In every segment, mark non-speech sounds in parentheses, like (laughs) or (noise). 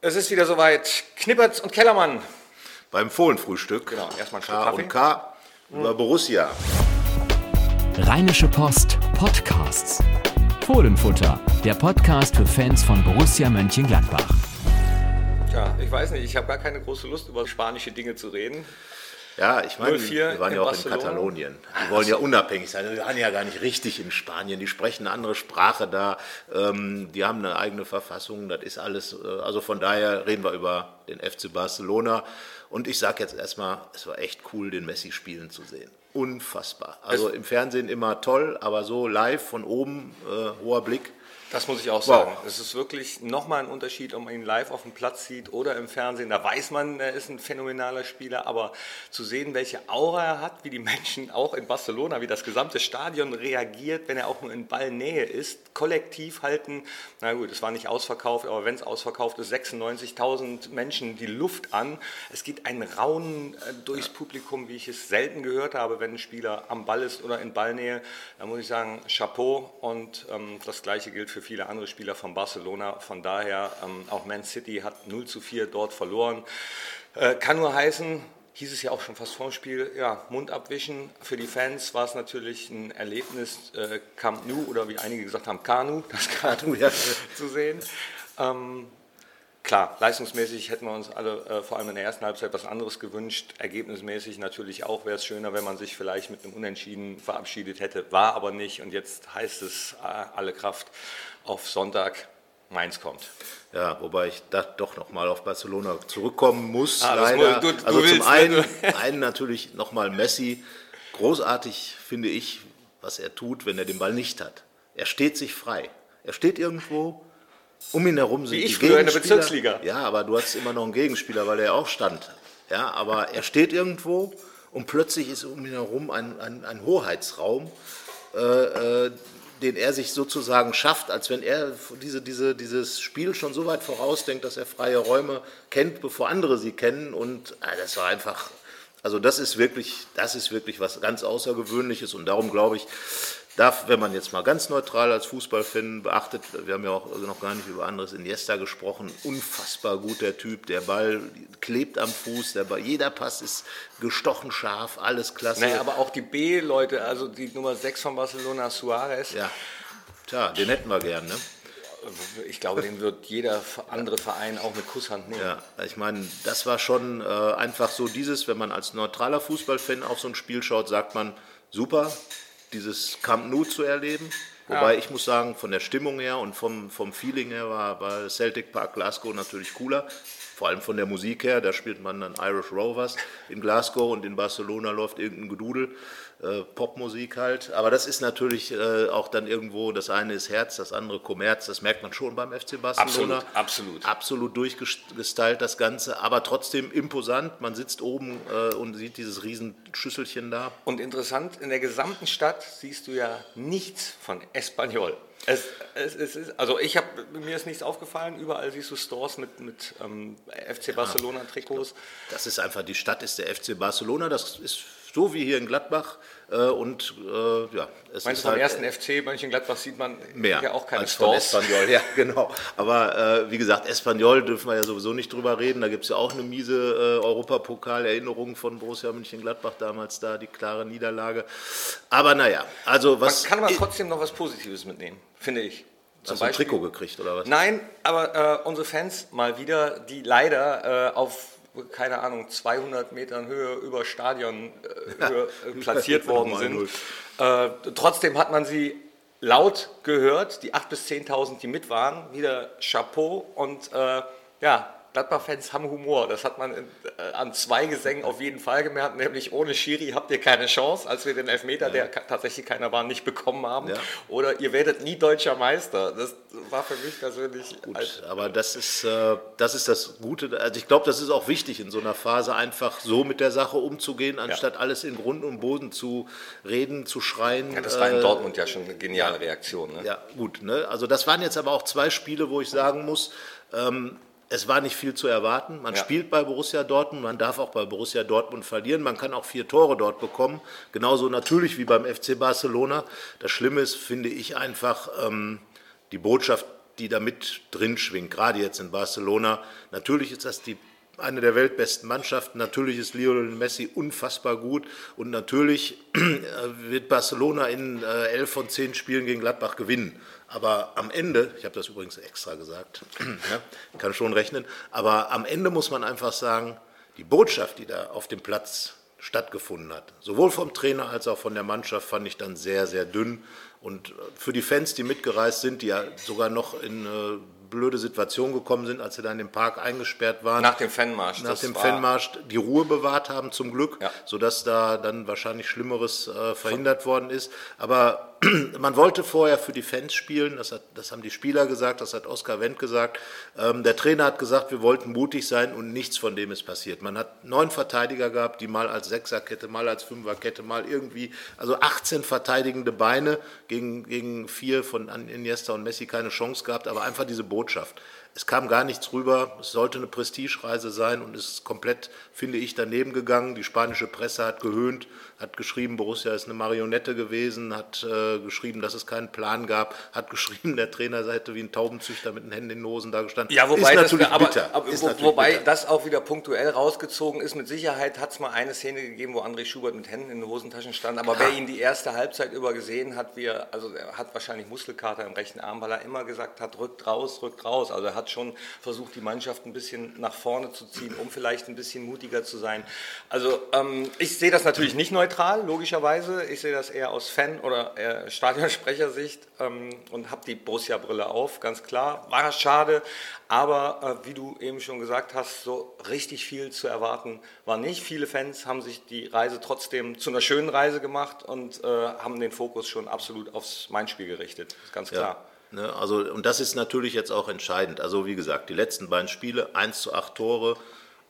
Es ist wieder soweit. Knippertz und Kellermann. Beim Fohlenfrühstück. Genau, erstmal ein Schluck K Kaffee. und K über Borussia. Rheinische Post Podcasts. Fohlenfutter, der Podcast für Fans von Borussia Mönchengladbach. Ja, ich weiß nicht, ich habe gar keine große Lust, über spanische Dinge zu reden. Ja, ich meine, 0-4 wir waren ja auch Barcelona. in Katalonien. Die wollen ja unabhängig sein. Wir waren ja gar nicht richtig in Spanien. Die sprechen eine andere Sprache da. Ähm, die haben eine eigene Verfassung. Das ist alles. Äh, also von daher reden wir über den FC Barcelona. Und ich sage jetzt erstmal, es war echt cool, den Messi spielen zu sehen. Unfassbar. Also im Fernsehen immer toll, aber so live von oben, äh, hoher Blick. Das muss ich auch Wow. sagen. Es ist wirklich nochmal ein Unterschied, ob man ihn live auf dem Platz sieht oder im Fernsehen. Da weiß man, er ist ein phänomenaler Spieler, aber zu sehen, welche Aura er hat, wie die Menschen auch in Barcelona, wie das gesamte Stadion reagiert, wenn er auch nur in Ballnähe ist, kollektiv halten, na gut, es war nicht ausverkauft, aber wenn es ausverkauft ist, 96.000 Menschen die Luft an. Es geht ein Raunen äh, durchs Publikum, wie ich es selten gehört habe, wenn ein Spieler am Ball ist oder in Ballnähe. Da muss ich sagen, Chapeau und ähm, das gleiche gilt für viele andere Spieler von Barcelona. Von daher, ähm, auch Man City hat 0 zu 4 dort verloren. Äh, kann nur heißen, hieß es ja auch schon fast vorm Spiel, ja, Mund abwischen. Für die Fans war es natürlich ein Erlebnis, äh, Camp Nou oder wie einige gesagt haben, Kanu, (laughs) das Kanu Ja. zu sehen. Ähm, Klar, leistungsmäßig hätten wir uns alle äh, vor allem in der ersten Halbzeit was anderes gewünscht. Ergebnismäßig natürlich auch wäre es schöner, wenn man sich vielleicht mit einem Unentschieden verabschiedet hätte. War aber nicht und jetzt heißt es äh, alle Kraft auf Sonntag. Mainz kommt. Ja, wobei ich da doch nochmal auf Barcelona zurückkommen muss. Ah, leider. du- du also willst, zum einen, ne? (laughs) einen natürlich nochmal Messi. Großartig finde ich, was er tut, wenn er den Ball nicht hat. Er steht sich frei. Er steht irgendwo, um ihn herum sind Wie ich die früher in der. Bezirksliga. Ja, aber du hast immer noch einen Gegenspieler, weil er auch stand. Ja, aber er steht irgendwo und plötzlich ist um ihn herum ein, ein, ein Hoheitsraum, äh, äh, den er sich sozusagen schafft, als wenn er diese, diese, dieses Spiel schon so weit vorausdenkt, dass er freie Räume kennt, bevor andere sie kennen. Und ah, das war einfach, also das ist wirklich, das ist wirklich was ganz Außergewöhnliches. Und darum glaube ich, darf, wenn man jetzt mal ganz neutral als Fußballfan beachtet, wir haben ja auch noch gar nicht über anderes Iniesta gesprochen, unfassbar gut der Typ, der Ball klebt am Fuß, der Ball, jeder Pass ist gestochen scharf, alles klasse. Naja, aber auch die B-Leute, also die Nummer 6 von Barcelona, Suarez, ja, tja, den hätten wir gern, ne? ich glaube, den wird jeder andere Verein auch mit Kusshand nehmen. Ja, ich meine, das war schon äh, einfach so dieses, wenn man als neutraler Fußballfan auf so ein Spiel schaut, sagt man, super, dieses Camp Nou zu erleben. Wobei ich muss sagen, von der Stimmung her und vom, vom Feeling her war, war Celtic Park Glasgow natürlich cooler. Vor allem von der Musik her, da spielt man dann Irish Rovers in Glasgow und in Barcelona läuft irgendein Gedudel, äh, Popmusik halt. Aber das ist natürlich äh, auch dann irgendwo, das eine ist Herz, das andere Kommerz, das merkt man schon beim FC Barcelona. Absolut, absolut. Absolut durchgestylt das Ganze, aber trotzdem imposant. Man sitzt oben äh, und sieht dieses riesen Schüsselchen da. Und interessant, in der gesamten Stadt siehst du ja nichts von Espanyol. Es, es, es ist, also ich habe mir ist nichts aufgefallen. Überall siehst du Stores mit, mit ähm, FC Barcelona Trikots. Das ist einfach, die Stadt ist der FC Barcelona, das ist so wie hier in Gladbach. Äh, und äh, ja, es Meinst ist du, beim halt, ersten FC Mönchengladbach sieht man mehr ja auch keine als von Stores. Espanyol. Ja, (laughs) genau. Aber äh, wie gesagt, Espanyol dürfen wir ja sowieso nicht drüber reden. Da gibt es ja auch eine miese äh, Europapokal-Erinnerung von Borussia Mönchengladbach damals da, die klare Niederlage. Aber naja, also Man was... kann aber trotzdem noch was Positives mitnehmen, finde ich. Zum Hast du ein Trikot gekriegt oder was? Nein, aber äh, unsere Fans mal wieder, die leider äh, auf keine Ahnung 200 Metern Höhe über Stadion äh, (laughs) äh, platziert (laughs) worden sind. Äh, trotzdem hat man sie laut gehört, die 8.000 bis 10.000, die mit waren, wieder Chapeau und äh, ja, Gladbach-Fans haben Humor. Das hat man in, äh, an zwei Gesängen auf jeden Fall gemerkt, nämlich ohne Schiri habt ihr keine Chance, als wir den Elfmeter, der ka- tatsächlich keiner war, nicht bekommen haben. Ja. Oder ihr werdet nie deutscher Meister. Das war für mich persönlich als, Gut, aber das ist, äh, das ist das Gute. Also ich glaube, das ist auch wichtig in so einer Phase, einfach so mit der Sache umzugehen, anstatt alles in Grund und Boden zu reden, zu schreien. ja, das war in Äh, Dortmund ja schon eine geniale Reaktion. Ne? Ja, gut. Ne? Also das waren jetzt aber auch zwei Spiele, wo ich sagen muss, ähm, es war nicht viel zu erwarten. Man Ja. spielt bei Borussia Dortmund, man darf auch bei Borussia Dortmund verlieren, man kann auch vier Tore dort bekommen. Genauso natürlich wie beim FC Barcelona. Das Schlimme ist, finde ich einfach, ähm, die Botschaft die da mit drin schwingt, gerade jetzt in Barcelona. Natürlich ist das die eine der weltbesten Mannschaften. Natürlich ist Lionel Messi unfassbar gut und natürlich wird Barcelona in äh, elf von zehn Spielen gegen Gladbach gewinnen. Aber am Ende, ich habe das übrigens extra gesagt, (clears throat) ja, kann schon rechnen, aber am Ende muss man einfach sagen, die Botschaft, die da auf dem Platz stattgefunden hat, sowohl vom Trainer als auch von der Mannschaft, fand ich dann sehr, sehr dünn. Und für die Fans, die mitgereist sind, die ja sogar noch in äh, blöde Situation gekommen sind, als sie dann im Park eingesperrt waren. Nach dem Fanmarsch. Nach dem Fanmarsch die Ruhe bewahrt haben zum Glück, ja. sodass da dann wahrscheinlich Schlimmeres äh, verhindert worden ist. Aber (clears throat) man wollte vorher für die Fans spielen, das, hat, das haben die Spieler gesagt, das hat Oskar Wendt gesagt. Ähm, der Trainer hat gesagt, wir wollten mutig sein und nichts von dem ist passiert. Man hat neun Verteidiger gehabt, die mal als Sechserkette, mal als Fünferkette, mal irgendwie, also 18 verteidigende Beine gegen, gegen vier von Iniesta und Messi keine Chance gehabt, aber einfach diese Botschaft. Es kam gar nichts rüber. Es sollte eine Prestigereise sein und es ist komplett, finde ich, daneben gegangen. Die spanische Presse hat gehöhnt, hat geschrieben, Borussia ist eine Marionette gewesen, hat äh, geschrieben, dass es keinen Plan gab, hat (laughs) geschrieben, der Trainer hätte wie ein Taubenzüchter mit den Händen in den Hosen da gestanden. Ja, wobei, das, aber, bitter. Aber, ist wo, wobei bitter. das auch wieder punktuell rausgezogen ist. Mit Sicherheit hat es mal eine Szene gegeben, wo André Schubert mit Händen in den Hosentaschen stand. Aber ja. wer ihn die erste Halbzeit über gesehen hat, wie er, also er hat wahrscheinlich Muskelkater im rechten Arm, weil er immer gesagt hat, rückt raus, rückt raus. Also er hat schon versucht, die Mannschaft ein bisschen nach vorne zu ziehen, um vielleicht ein bisschen mutiger zu sein. Also ähm, ich sehe das natürlich nicht neutral, logischerweise. Ich sehe das eher aus Fan- oder äh, Stadionsprechersicht ähm, und habe die Borussia-Brille auf, ganz klar. War schade, aber äh, wie du eben schon gesagt hast, so richtig viel zu erwarten war nicht. Viele Fans haben sich die Reise trotzdem zu einer schönen Reise gemacht und äh, haben den Fokus schon absolut aufs Main-Spiel gerichtet, ganz klar. Ja. Ne, also, und das ist natürlich jetzt auch entscheidend. Also wie gesagt, die letzten beiden Spiele, 1 zu 8 Tore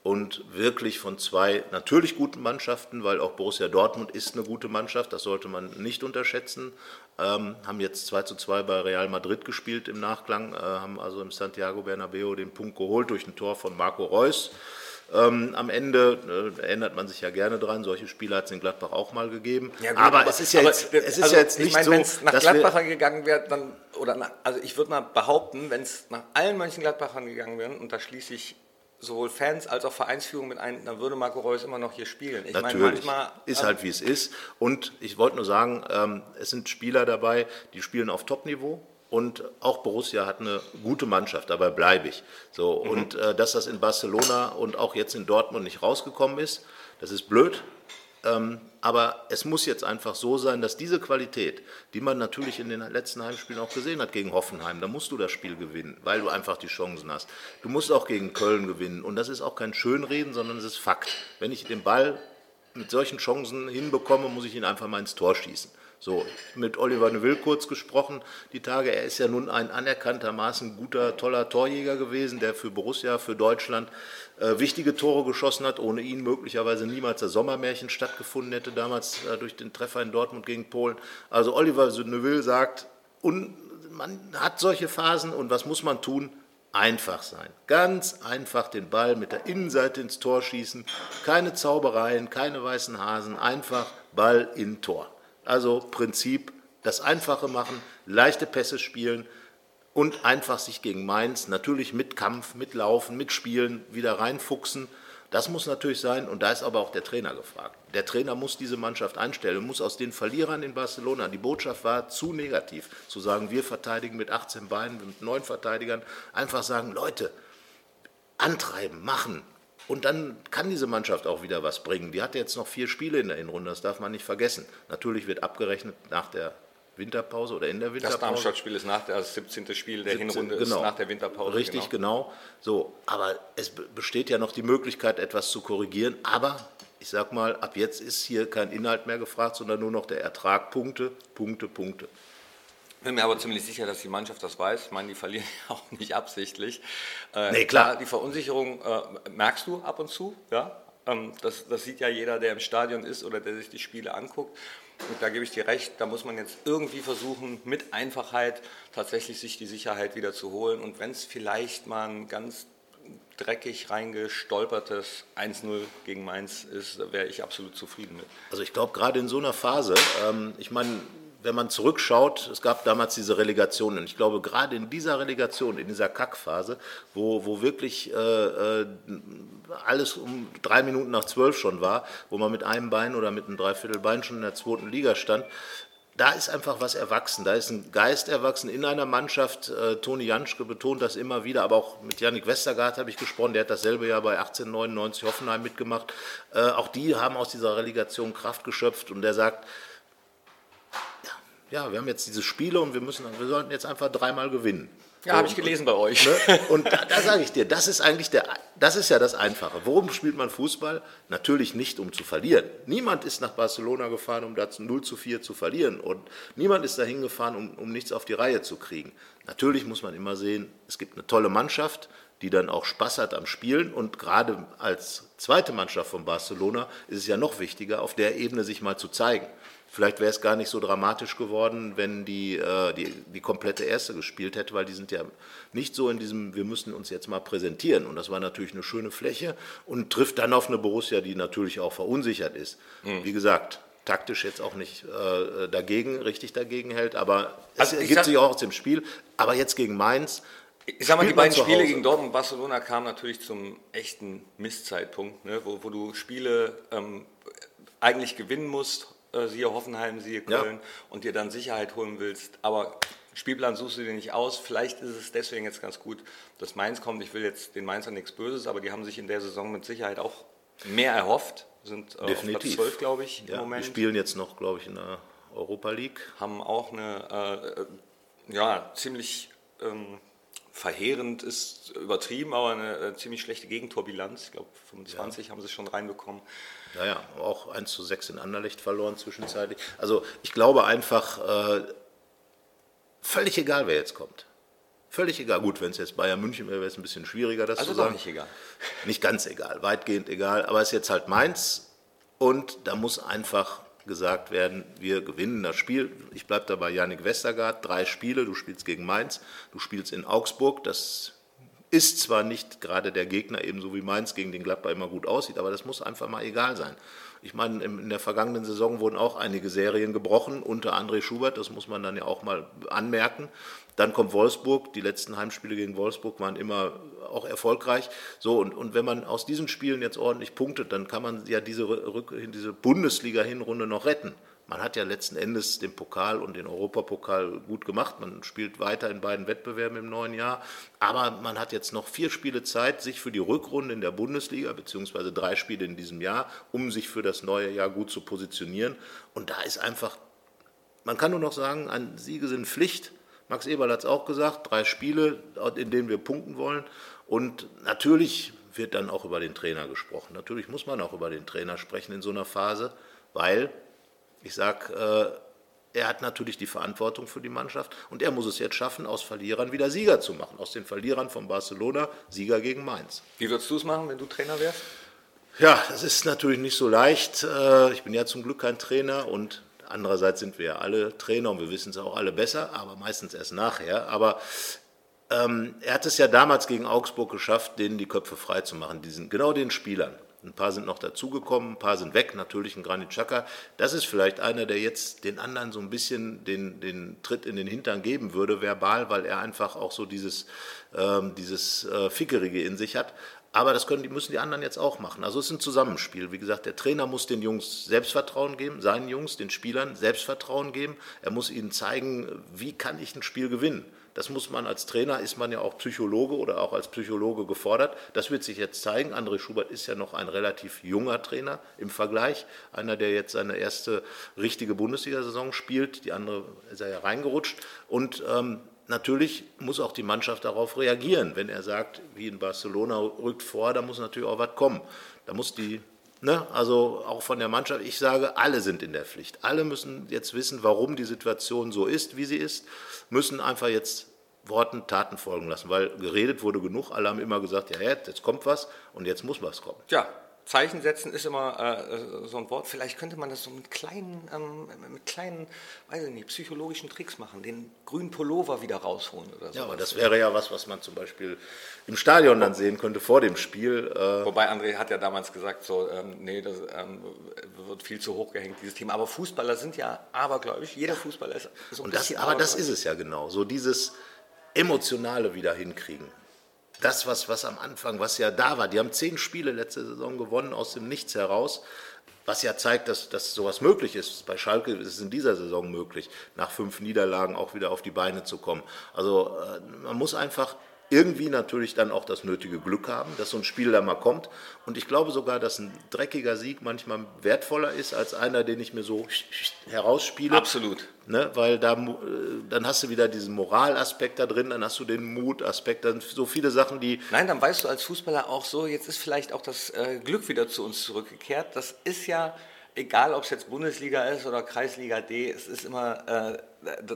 und wirklich von zwei natürlich guten Mannschaften, weil auch Borussia Dortmund ist eine gute Mannschaft, das sollte man nicht unterschätzen. Ähm, haben jetzt 2 zu 2 bei Real Madrid gespielt im Nachklang, äh, haben also im Santiago Bernabeo den Punkt geholt durch ein Tor von Marco Reus. Ähm, am Ende äh, erinnert man sich ja gerne dran, solche Spiele hat es in Gladbach auch mal gegeben. Ja, gut, aber, aber, es ist ja jetzt, es ist also, ja jetzt nicht meine, so, wenn es nach Gladbachern gegangen wäre, dann, oder nach, also ich würde mal behaupten, wenn es nach allen Mönchengladbachern gegangen wäre, und da schließe ich sowohl Fans als auch Vereinsführung mit ein, dann würde Marco Reus immer noch hier spielen. Ich Natürlich, meine, manchmal, ist halt wie es ist. Und ich wollte nur sagen, ähm, es sind Spieler dabei, die spielen auf Top-Niveau und auch Borussia hat eine gute Mannschaft, dabei bleibe ich. So, mhm. Und äh, dass das in Barcelona und auch jetzt in Dortmund nicht rausgekommen ist, das ist blöd. Ähm, aber es muss jetzt einfach so sein, dass diese Qualität, die man natürlich in den letzten Heimspielen auch gesehen hat gegen Hoffenheim, da musst du das Spiel gewinnen, weil du einfach die Chancen hast. Du musst auch gegen Köln gewinnen. Und das ist auch kein Schönreden, sondern es ist Fakt. Wenn ich den Ball mit solchen Chancen hinbekomme, muss ich ihn einfach mal ins Tor schießen. So, mit Oliver Neville kurz gesprochen die Tage. Er ist ja nun ein anerkanntermaßen guter, toller Torjäger gewesen, der für Borussia, für Deutschland äh, wichtige Tore geschossen hat. Ohne ihn möglicherweise niemals das Sommermärchen stattgefunden hätte, damals äh, durch den Treffer in Dortmund gegen Polen. Also Oliver Neville sagt, un, man hat solche Phasen und was muss man tun? Einfach sein. Ganz einfach den Ball mit der Innenseite ins Tor schießen. Keine Zaubereien, keine weißen Hasen, einfach Ball in Tor. Also Prinzip, das Einfache machen, leichte Pässe spielen und einfach sich gegen Mainz natürlich mit Kampf, mit Laufen, mit Spielen wieder reinfuchsen. Das muss natürlich sein und da ist aber auch der Trainer gefragt. Der Trainer muss diese Mannschaft einstellen, muss aus den Verlierern in Barcelona, die Botschaft war zu negativ, zu sagen, wir verteidigen mit 18 Beinen, mit neun Verteidigern, einfach sagen, Leute, antreiben, machen, und dann kann diese Mannschaft auch wieder was bringen. Die hat jetzt noch vier Spiele in der Hinrunde, das darf man nicht vergessen. Natürlich wird abgerechnet nach der Winterpause oder in der Winterpause. Das Darmstadt-Spiel ist nach der 17. Spiel der 17, Hinrunde genau. ist nach der Winterpause. Richtig, genau. genau. So, aber es besteht ja noch die Möglichkeit, etwas zu korrigieren. Aber ich sag mal, ab jetzt ist hier kein Inhalt mehr gefragt, sondern nur noch der Ertrag. Punkte, Punkte, Punkte. Bin mir aber ziemlich sicher, dass die Mannschaft das weiß. Ich meine, die verlieren (laughs) ja auch nicht absichtlich. Äh, nee, klar. Die Verunsicherung äh, merkst du ab und zu, ja. Ähm, das, das sieht ja jeder, der im Stadion ist oder der sich die Spiele anguckt. Und da gebe ich dir recht, da muss man jetzt irgendwie versuchen, mit Einfachheit tatsächlich sich die Sicherheit wieder zu holen. Und wenn es vielleicht mal ein ganz dreckig reingestolpertes 1-0 gegen Mainz ist, wäre ich absolut zufrieden mit. Also ich glaube, gerade in so einer Phase, ähm, ich meine, wenn man zurückschaut, es gab damals diese Relegation und ich glaube, gerade in dieser Relegation, in dieser Kackphase, wo, wo wirklich äh, äh, alles um drei Minuten nach zwölf schon war, wo man mit einem Bein oder mit einem Dreiviertelbein schon in der zweiten Liga stand, da ist einfach was erwachsen, da ist ein Geist erwachsen in einer Mannschaft. Äh, Toni Janschke betont das immer wieder, aber auch mit Yannick Westergaard habe ich gesprochen, der hat dasselbe Jahr bei 1899 Hoffenheim mitgemacht. Äh, auch die haben aus dieser Relegation Kraft geschöpft und der sagt, ja, wir haben jetzt diese Spiele und wir müssen, wir sollten jetzt einfach dreimal gewinnen. Ja, habe ich gelesen bei euch. Ne? Und da, da sage ich dir, das ist eigentlich der, das ist ja das Einfache. Worum spielt man Fußball? Natürlich nicht, um zu verlieren. Niemand ist nach Barcelona gefahren, um da 0 zu 4 zu verlieren. Und niemand ist dahin gefahren, um, um nichts auf die Reihe zu kriegen. Natürlich muss man immer sehen, es gibt eine tolle Mannschaft, die dann auch Spaß hat am Spielen. Und gerade als zweite Mannschaft von Barcelona ist es ja noch wichtiger, auf der Ebene sich mal zu zeigen. Vielleicht wäre es gar nicht so dramatisch geworden, wenn die, äh, die, die komplette Erste gespielt hätte, weil die sind ja nicht so in diesem, wir müssen uns jetzt mal präsentieren. Und das war natürlich eine schöne Fläche und trifft dann auf eine Borussia, die natürlich auch verunsichert ist. Mhm. Wie gesagt, taktisch jetzt auch nicht äh, dagegen, richtig dagegen hält, aber also es ergibt sich auch aus dem Spiel. Aber jetzt gegen Mainz. Ich sag mal, die beiden Spiele gegen Dortmund und Barcelona kamen natürlich zum echten Misszeitpunkt, ne, wo, wo du Spiele ähm, eigentlich gewinnen musst, siehe Hoffenheim, siehe Köln, ja. und dir dann Sicherheit holen willst. Aber Spielplan suchst du dir nicht aus. Vielleicht ist es deswegen jetzt ganz gut, dass Mainz kommt. Ich will jetzt den Mainzern nichts Böses, aber die haben sich in der Saison mit Sicherheit auch mehr erhofft. Sind äh, Definitiv. auf Platz 12, glaube ich, ja, im Moment. Die spielen jetzt noch, glaube ich, in der Europa League. Haben auch eine, äh, ja, ziemlich ähm, verheerend ist übertrieben, aber eine, eine ziemlich schlechte Gegentorbilanz. Ich glaube, 25 ja. haben sie schon reinbekommen. Naja, auch 1 zu 6 in Anderlecht verloren zwischenzeitlich. Also ich glaube einfach, äh, völlig egal, wer jetzt kommt. Völlig egal. Gut, wenn es jetzt Bayern München wäre, wäre es ein bisschen schwieriger, das also zu sagen. Also nicht egal. Nicht ganz egal, weitgehend egal. Aber es ist jetzt halt Mainz und da muss einfach gesagt werden, wir gewinnen das Spiel. Ich bleibe dabei Janik Westergaard, drei Spiele, du spielst gegen Mainz, du spielst in Augsburg, das ist zwar nicht gerade der Gegner, ebenso wie Mainz gegen den Gladbach immer gut aussieht, aber das muss einfach mal egal sein. Ich meine, in der vergangenen Saison wurden auch einige Serien gebrochen, unter André Schubert, das muss man dann ja auch mal anmerken. Dann kommt Wolfsburg, die letzten Heimspiele gegen Wolfsburg waren immer auch erfolgreich. So, und, und wenn man aus diesen Spielen jetzt ordentlich punktet, dann kann man ja diese, diese Bundesliga-Hinrunde noch retten. Man hat ja letzten Endes den Pokal und den Europapokal gut gemacht. Man spielt weiter in beiden Wettbewerben im neuen Jahr. Aber man hat jetzt noch vier Spiele Zeit, sich für die Rückrunde in der Bundesliga, beziehungsweise drei Spiele in diesem Jahr, um sich für das neue Jahr gut zu positionieren. Und da ist einfach, man kann nur noch sagen, ein Siege sind Pflicht. Max Eberl hat es auch gesagt, drei Spiele, in denen wir punkten wollen. Und natürlich wird dann auch über den Trainer gesprochen. Natürlich muss man auch über den Trainer sprechen in so einer Phase, weil ich sage, äh, er hat natürlich die Verantwortung für die Mannschaft und er muss es jetzt schaffen, aus Verlierern wieder Sieger zu machen. Aus den Verlierern von Barcelona Sieger gegen Mainz. Wie würdest du es machen, wenn du Trainer wärst? Ja, das ist natürlich nicht so leicht. Äh, ich bin ja zum Glück kein Trainer und andererseits sind wir ja alle Trainer und wir wissen es auch alle besser, aber meistens erst nachher. Aber ähm, er hat es ja damals gegen Augsburg geschafft, denen die Köpfe frei zu machen, diesen, genau den Spielern. Ein paar sind noch dazugekommen, ein paar sind weg, natürlich ein Granit Xhaka. Das ist vielleicht einer, der jetzt den anderen so ein bisschen den, den Tritt in den Hintern geben würde, verbal, weil er einfach auch so dieses, ähm, dieses äh, Fickerige in sich hat. Aber das können, müssen die anderen jetzt auch machen. Also es ist ein Zusammenspiel. Wie gesagt, der Trainer muss den Jungs Selbstvertrauen geben, seinen Jungs, den Spielern Selbstvertrauen geben. Er muss ihnen zeigen, wie kann ich ein Spiel gewinnen. Das muss man als Trainer, ist man ja auch Psychologe oder auch als Psychologe gefordert. Das wird sich jetzt zeigen. André Schubert ist ja noch ein relativ junger Trainer im Vergleich. Einer, der jetzt seine erste richtige Bundesliga-Saison spielt. Die andere ist er ja reingerutscht. Und ähm, natürlich muss auch die Mannschaft darauf reagieren. Wenn er sagt, wie in Barcelona rückt vor, da muss natürlich auch was kommen. Da muss die Ne, also auch von der Mannschaft, ich sage, alle sind in der Pflicht. Alle müssen jetzt wissen, warum die Situation so ist, wie sie ist, müssen einfach jetzt Worten Taten folgen lassen, weil geredet wurde genug. Alle haben immer gesagt, ja, jetzt kommt was und jetzt muss was kommen. Ja, Zeichen setzen ist immer äh, so ein Wort. Vielleicht könnte man das so mit kleinen, ähm, mit kleinen, weiß ich nicht, psychologischen Tricks machen, den grünen Pullover wieder rausholen oder so. Ja, aber das wäre ja was, was man zum Beispiel im Stadion dann sehen könnte vor dem Spiel. Äh Wobei André hat ja damals gesagt, so, ähm, nee, das ähm, wird viel zu hoch gehängt, dieses Thema. Aber Fußballer sind ja abergläubig. Jeder Fußballer ist so ein Und das, Aber das ist es ja genau. So dieses Emotionale wieder hinkriegen das, was, was am Anfang, was ja da war, die haben zehn Spiele letzte Saison gewonnen aus dem Nichts heraus, was ja zeigt, dass, dass sowas möglich ist. Bei Schalke ist es in dieser Saison möglich, nach fünf Niederlagen auch wieder auf die Beine zu kommen. Also äh, man muss einfach irgendwie natürlich dann auch das nötige Glück haben, dass so ein Spiel da mal kommt. Und ich glaube sogar, dass ein dreckiger Sieg manchmal wertvoller ist als einer, den ich mir so herausspiele. Absolut. Ne? Weil da, äh, dann hast du wieder diesen Moralaspekt da drin, dann hast du den Mutaspekt, dann so viele Sachen, die. Nein, dann weißt du als Fußballer auch so, jetzt ist vielleicht auch das äh, Glück wieder zu uns zurückgekehrt. Das ist ja egal ob es jetzt Bundesliga ist oder Kreisliga D, es ist immer äh,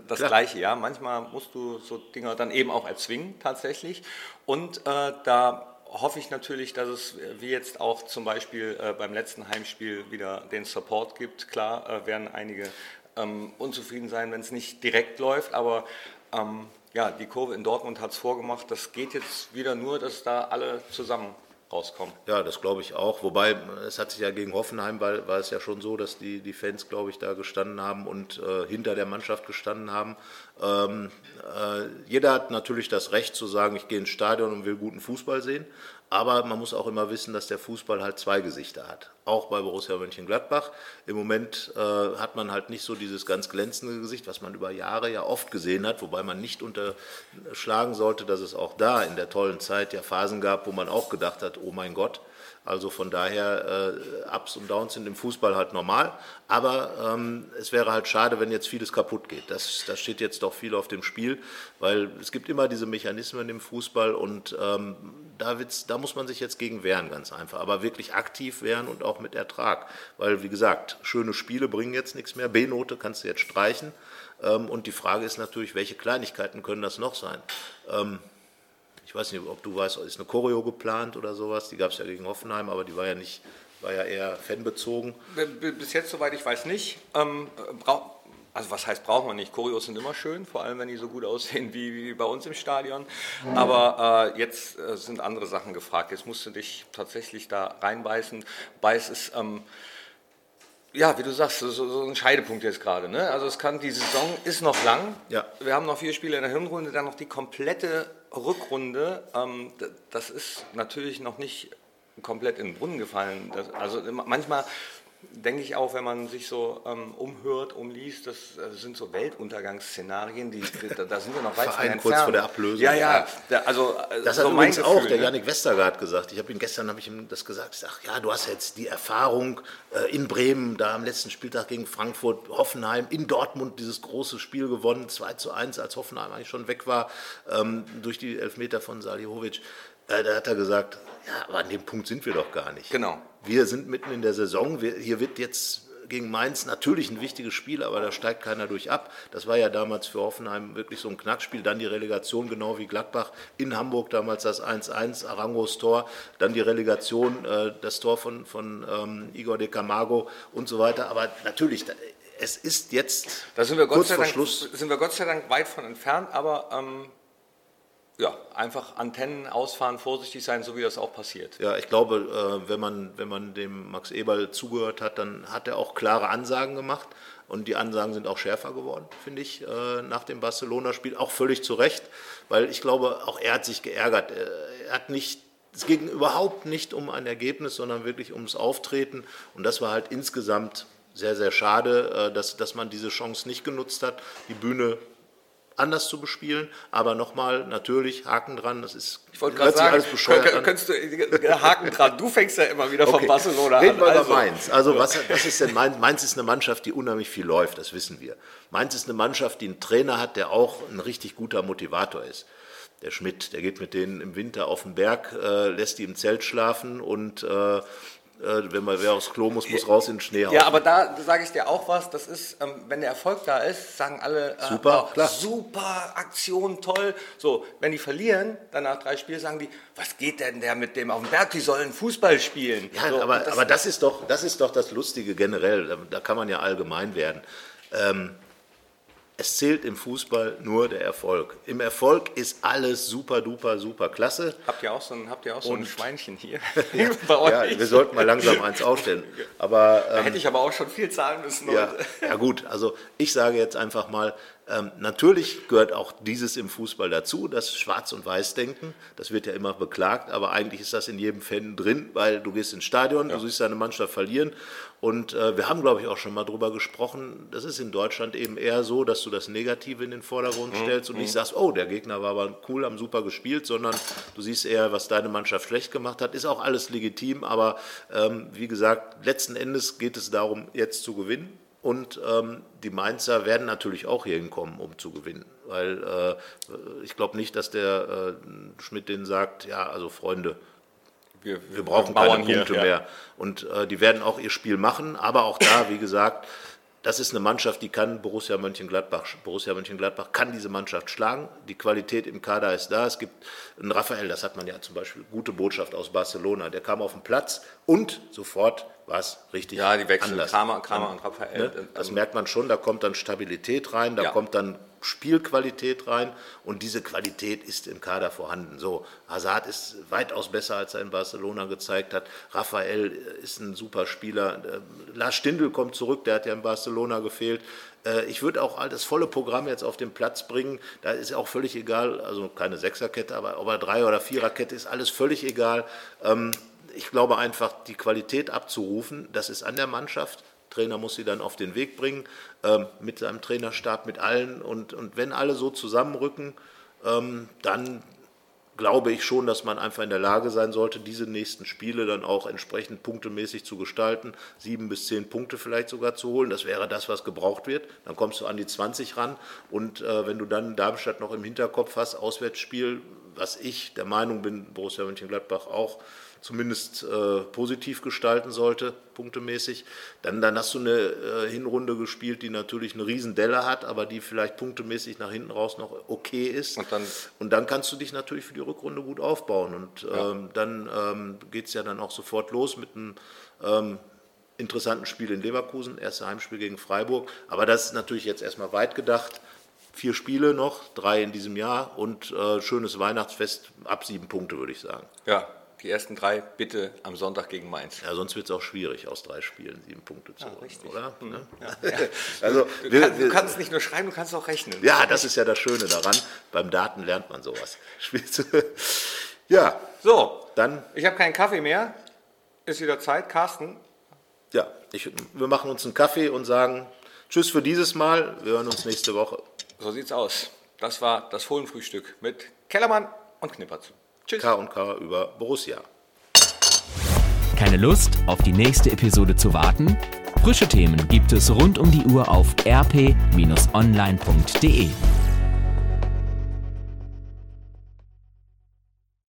das Klar. Gleiche. Ja? Manchmal musst du so Dinge dann eben auch erzwingen tatsächlich. Und äh, da hoffe ich natürlich, dass es wie jetzt auch zum Beispiel äh, beim letzten Heimspiel wieder den Support gibt. Klar äh, werden einige ähm, unzufrieden sein, wenn es nicht direkt läuft, aber ähm, ja, die Kurve in Dortmund hat es vorgemacht. Das geht jetzt wieder nur, dass da alle zusammen rauskommen. Ja, das glaube ich auch. Wobei, es hat sich ja gegen Hoffenheim, weil, war es ja schon so, dass die, die Fans, glaube ich, da gestanden haben und äh, hinter der Mannschaft gestanden haben. Ähm, äh, jeder hat natürlich das Recht zu sagen, ich gehe ins Stadion und will guten Fußball sehen. Aber man muss auch immer wissen, dass der Fußball halt zwei Gesichter hat. Auch bei Borussia Mönchengladbach. Im Moment äh, hat man halt nicht so dieses ganz glänzende Gesicht, was man über Jahre ja oft gesehen hat, wobei man nicht unterschlagen sollte, dass es auch da in der tollen Zeit ja Phasen gab, wo man auch gedacht hat, oh mein Gott, also von daher, äh, Ups und Downs sind im Fußball halt normal. Aber ähm, es wäre halt schade, wenn jetzt vieles kaputt geht. Das, das steht jetzt doch viel auf dem Spiel, weil es gibt immer diese Mechanismen im Fußball und ähm, da, da muss man sich jetzt gegen wehren, ganz einfach. Aber wirklich aktiv wehren und auch mit Ertrag. Weil, wie gesagt, schöne Spiele bringen jetzt nichts mehr. B-Note kannst du jetzt streichen. Ähm, und die Frage ist natürlich, welche Kleinigkeiten können das noch sein? Ähm, ich weiß nicht, ob du weißt, ist eine Choreo geplant oder sowas? Die gab es ja gegen Hoffenheim, aber die war ja nicht, war ja eher fanbezogen. Bis jetzt, soweit ich weiß, nicht. Ähm, also was heißt, braucht man nicht. Choreos sind immer schön, vor allem wenn die so gut aussehen wie, wie bei uns im Stadion. Aber äh, jetzt äh, sind andere Sachen gefragt. Jetzt musst du dich tatsächlich da reinbeißen. Es ist... Ähm, ja, wie du sagst, so, so ein Scheidepunkt jetzt gerade. Ne? Also es kann, die Saison ist noch lang. Ja. Wir haben noch vier Spiele in der Hinrunde, dann noch die komplette Rückrunde. Ähm, das ist natürlich noch nicht komplett in den Brunnen gefallen. Das, also manchmal denke ich auch, wenn man sich so ähm, umhört, umliest, das, das, sind so Weltuntergangsszenarien, die, da, da sind wir noch weit von entfernt. kurz vor der Ablösung. Ja, ja. Also, äh, das so hat übrigens Gefühl, auch der ne? Janik Westergaard gesagt. Ich habe ihn gestern habe ich ihm das gesagt. Ich sage, ja, du hast jetzt die Erfahrung äh, in Bremen, da am letzten Spieltag gegen Frankfurt, Hoffenheim, in Dortmund dieses große Spiel gewonnen, 2 zu 1, als Hoffenheim eigentlich schon weg war, ähm, durch die Elfmeter von Salihovic. Äh, da hat er gesagt, ja, aber an dem Punkt sind wir doch gar nicht. Genau. Wir sind mitten in der Saison. Wir, hier wird jetzt gegen Mainz natürlich ein wichtiges Spiel, aber da steigt keiner durch ab. Das war ja damals für Hoffenheim wirklich so ein Knackspiel. Dann die Relegation, genau wie Gladbach in Hamburg, damals das 1-1, Arangos Tor, dann die Relegation, äh, das Tor von, von ähm, Igor de Camargo und so weiter. Aber natürlich, es ist jetzt da sind wir Gott kurz sei Dank, vor Schluss. sind wir Gott sei Dank weit von entfernt, aber ähm ja, einfach Antennen ausfahren, vorsichtig sein, so wie das auch passiert. Ja, ich glaube, äh, wenn man, wenn man dem Max Eberl zugehört hat, dann hat er auch klare Ansagen gemacht. Und die Ansagen sind auch schärfer geworden, finde ich, äh, nach dem Barcelona-Spiel. Auch völlig zu Recht, weil ich glaube, auch er hat sich geärgert. Er hat nicht es ging überhaupt nicht um ein Ergebnis, sondern wirklich ums Auftreten. Und das war halt insgesamt sehr, sehr schade, äh, dass, dass man diese Chance nicht genutzt hat, die Bühne anders zu bespielen. Aber nochmal, natürlich, Haken dran, das ist ich wollte gerade sagen, alles bescheuert könntest du, äh, Haken dran, du fängst ja immer wieder okay. von Barcelona Reden an. Reden wir also. über Mainz. Also was, was ist denn Mainz? Mainz ist eine Mannschaft, die unheimlich viel läuft, das wissen wir. Mainz ist eine Mannschaft, die einen Trainer hat, der auch ein richtig guter Motivator ist. Der Schmidt, der geht mit denen im Winter auf den Berg, äh, lässt die im Zelt schlafen und äh, wenn man wer aufs Klo muss, muss raus in den Schnee Ja, aber da sage ich dir auch was, das ist, ähm, wenn der Erfolg da ist, sagen alle, äh, Super, oh, super, Aktion, toll. So, wenn die verlieren, dann nach drei Spielen sagen die, was geht denn der mit dem auf dem Berg, die sollen Fußball spielen. Ja, so, aber, das, aber das ist, doch, das ist doch das Lustige generell. Da, da kann man ja allgemein werden. Ähm, es zählt im Fußball nur der Erfolg. Im Erfolg ist alles super, duper, super klasse. Habt ihr auch so ein, habt ihr auch so ein Schweinchen hier (laughs) (laughs) bei euch? Ja, wir sollten mal langsam eins aufstellen. Aber da ähm, hätte ich aber auch schon viel zahlen müssen. Ja, ja gut, also ich sage jetzt einfach mal, ähm, natürlich gehört auch dieses im Fußball dazu, das Schwarz- und Weiß-Denken. Das wird ja immer beklagt, aber eigentlich ist das in jedem Fan drin, weil du gehst ins Stadion, du siehst deine Mannschaft verlieren. Und äh, wir haben, glaube ich, auch schon mal drüber gesprochen, das ist in Deutschland eben eher so, dass du das Negative in den Vordergrund stellst und nicht sagst, oh, der Gegner war aber cool, haben super gespielt, sondern du siehst eher, was deine Mannschaft schlecht gemacht hat. Ist auch alles legitim, aber ähm, wie gesagt, letzten Endes geht es darum, jetzt zu gewinnen. Und ähm, die Mainzer werden natürlich auch hier hinkommen, um zu gewinnen. Weil äh, ich glaube nicht, dass der äh, Schmidt denen sagt, ja, also Freunde, wir, wir brauchen keine Punkte mehr. Und äh, die werden auch ihr Spiel machen. Aber auch da, wie gesagt, das ist eine Mannschaft, die kann Borussia Mönchengladbach. Borussia Mönchengladbach kann diese Mannschaft schlagen. Die Qualität im Kader ist da. Es gibt einen Raphael, das hat man ja zum Beispiel, gute Botschaft aus Barcelona. Der kam auf den Platz und sofort war es richtig Ja, die wechseln anders. Kramer, Kramer und Raphael. Ne? Das merkt man schon, da kommt dann Stabilität rein, da Ja. kommt dann Spielqualität rein und diese Qualität ist im Kader vorhanden. So, Hazard ist weitaus besser, als er in Barcelona gezeigt hat. Raphael ist ein super Spieler. Äh, Lars Stindl kommt zurück, der hat ja in Barcelona gefehlt. Äh, Ich würde auch all das volle Programm jetzt auf den Platz bringen. Da ist auch völlig egal, also keine Sechserkette, aber ob er Drei- oder Viererkette ist, alles völlig egal. Ich glaube einfach, die Qualität abzurufen, das ist an der Mannschaft. Trainer muss sie dann auf den Weg bringen, ähm, mit seinem Trainerstab, mit allen. Und, und wenn alle so zusammenrücken, ähm, dann glaube ich schon, dass man einfach in der Lage sein sollte, diese nächsten Spiele dann auch entsprechend punktemäßig zu gestalten, sieben bis zehn Punkte vielleicht sogar zu holen. Das wäre das, was gebraucht wird. Dann kommst du an die 20 ran. Und äh, wenn du dann Darmstadt noch im Hinterkopf hast, Auswärtsspiel, was ich der Meinung bin, Borussia Mönchengladbach auch zumindest äh, positiv gestalten sollte, punktemäßig, dann, dann hast du eine äh, Hinrunde gespielt, die natürlich eine Riesendelle hat, aber die vielleicht punktemäßig nach hinten raus noch okay ist. Und dann- und dann kannst du dich natürlich für die Rückrunde gut aufbauen. Und ähm, dann ähm, geht es ja dann auch sofort los mit einem ähm, interessanten Spiel in Leverkusen, erste Heimspiel gegen Freiburg. Aber das ist natürlich jetzt erstmal weit gedacht. Vier Spiele noch, drei in diesem Jahr und äh, schönes Weihnachtsfest ab sieben Punkte, würde ich sagen. Ja, die ersten drei bitte am Sonntag gegen Mainz. Ja, sonst wird es auch schwierig, aus drei Spielen sieben Punkte zu holen, richtig. oder? Ne? (laughs) Ja. Also, Du, wir, du wir, kannst nicht nur schreiben, du kannst auch rechnen. ja, das ist ja das Schöne daran. Beim Daten lernt man sowas. (laughs) Du- Ja, So, dann ich habe keinen Kaffee mehr. Ist wieder Zeit. Carsten, Ja, ich, wir machen uns einen Kaffee und sagen Tschüss für dieses Mal. Wir hören uns nächste Woche. So sieht's aus. Das war das Fohlenfrühstück mit Kellermann und Knippertz. Tschüss. K und K über Borussia. Keine Lust, auf die nächste Episode zu warten? Frische Themen gibt es rund um die Uhr auf rp-online.de.